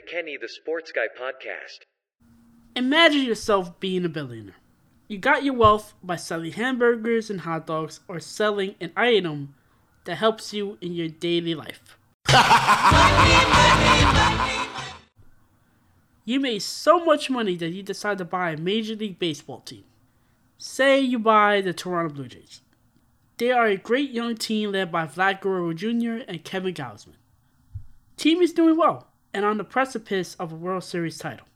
Kenny the Sports Guy podcast. Imagine yourself being a billionaire. You got your wealth by selling hamburgers and hot dogs or selling an item that helps you in your daily life. you made so much money that you decide to buy a Major League Baseball team. Say you buy the Toronto Blue Jays. They are a great young team led by Vlad Guerrero Jr. and Kevin Gausman. Team is doing well and on the precipice of a World Series title.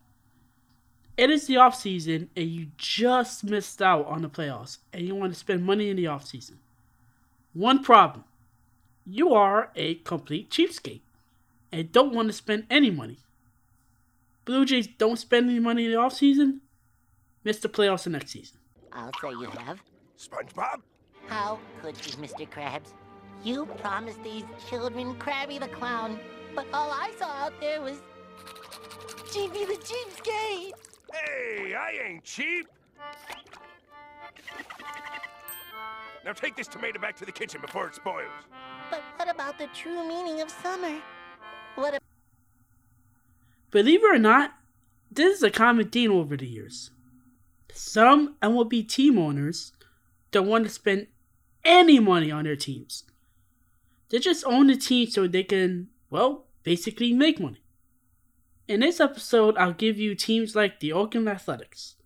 It is the offseason and you just missed out on the playoffs and you want to spend money in the offseason. One problem you are a complete cheapskate and don't want to spend any money. Blue Jays don't spend any money in the offseason, miss the playoffs the next season. I'll say you have. SpongeBob? How could you, Mr. Krabs? You promised these children Krabby the Clown, but all I saw out there was Cheapy the Cheapskate. Hey, I ain't cheap. Now take this tomato back to the kitchen before it spoils. But what about the true meaning of summer? What if Believe it or not, this is a common theme over the years. Some MLB team owners don't want to spend any money on their teams. They just own the team so they can, well, basically make money. In this episode, I'll give you teams like the Oakland Athletics,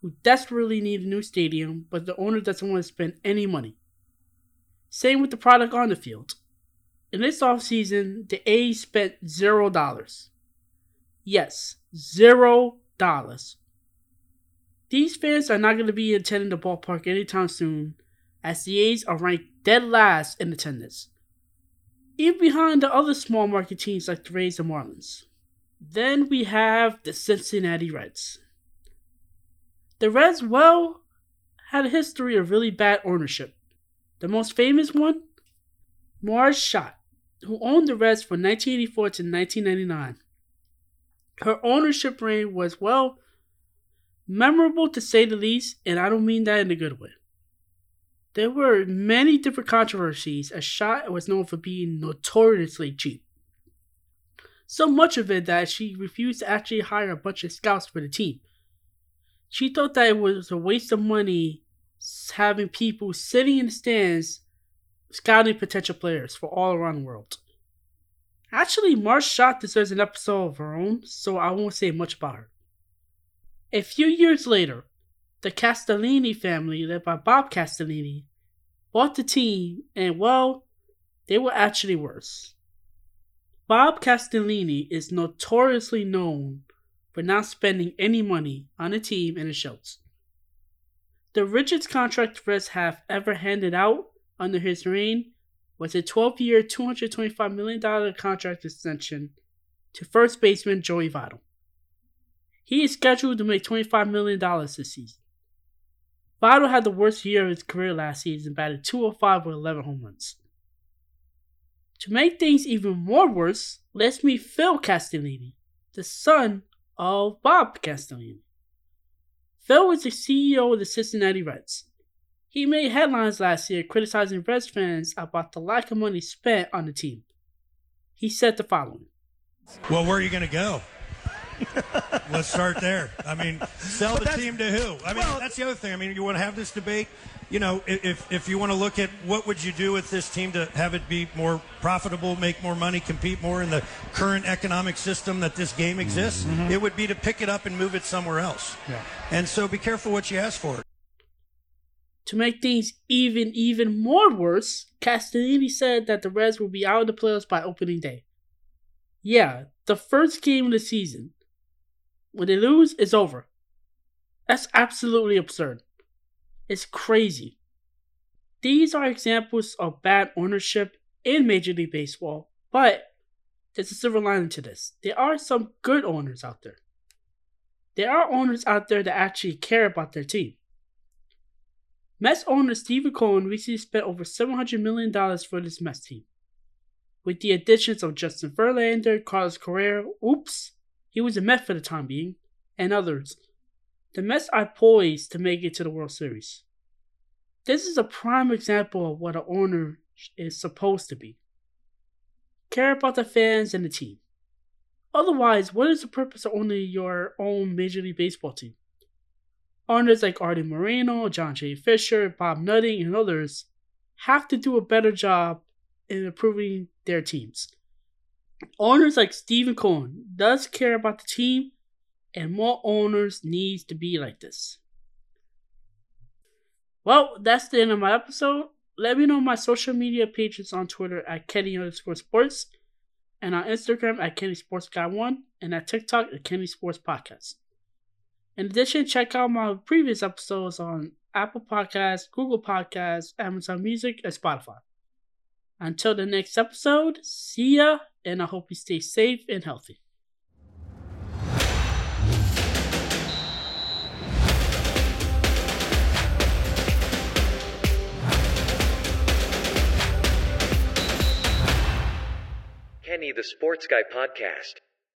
who desperately need a new stadium, but the owner doesn't want to spend any money. Same with the product on the field. In this offseason, the A's spent zero dollars. Yes, zero dollars. These fans are not going to be attending the ballpark anytime soon, as the A's are ranked dead last in attendance, even behind the other small market teams like the Rays and Marlins. Then we have the Cincinnati Reds. The Reds, well, had a history of really bad ownership. The most famous one? Marge Schott, who owned the Reds from 1984 to 1999. Her ownership reign was, well, memorable to say the least, and I don't mean that in a good way. There were many different controversies, as Schott was known for being notoriously cheap. So much of it that she refused to actually hire a bunch of scouts for the team. She thought that it was a waste of money having people sitting in the stands scouting potential players for all around the world. Actually, Marge Schott deserves an episode of her own, so I won't say much about her. A few years later, the Castellini family, led by Bob Castellini, bought the team, and well, they were actually worse. Bob Castellini is notoriously known for not spending any money on a team and the shows. The richest contract Reds have ever handed out under his reign was a 12 year, $225 million contract extension to first baseman Joey Votto. He is scheduled to make $25 million this season. Votto had the worst year of his career last season, batted 205 with 11 home runs. To make things even more worse, let's meet Phil Castellini, the son of Bob Castellini. Phil was the CEO of the Cincinnati Reds. He made headlines last year criticizing Reds fans about the lack of money spent on the team. He said the following Well, where are you going to go? Let's start there. I mean, sell the team to who? I mean, that's the other thing. I mean, you want to have this debate. You know, if if you want to look at what would you do with this team to have it be more profitable, make more money, compete more in the current economic system that this game exists, Mm-hmm. it would be to pick it up and move it somewhere else. Yeah. And so, be careful what you ask for. To make things even even more worse, Castellini said that the Reds will be out of the playoffs by opening day. Yeah, the first game of the season. When they lose, it's over. That's absolutely absurd. It's crazy. These are examples of bad ownership in Major League Baseball, but there's a silver lining to this. There are some good owners out there. There are owners out there that actually care about their team. Mets owner Steven Cohen recently spent over $700 million for this Mets team. With the additions of Justin Verlander, Carlos Correa, oops, he was a Met for the time being, and others, the Mets are poised to make it to the World Series. This is a prime example of what an owner is supposed to be. Care about the fans and the team. Otherwise, what is the purpose of owning your own Major League Baseball team? Owners like Artie Moreno, John J. Fisher, Bob Nutting, and others have to do a better job in improving their teams. Owners like Steven Cohen does care about the team, and more owners needs to be like this. Well, that's the end of my episode. Let me know my social media pages on Twitter at Kenny underscore sports and on Instagram at Kenny Sports Guy One and at TikTok at Kenny Sports Podcast. In addition, check out my previous episodes on Apple Podcasts, Google Podcasts, Amazon Music, and Spotify. Until the next episode, see ya, and I hope you stay safe and healthy. Kenny the Sports Guy Podcast.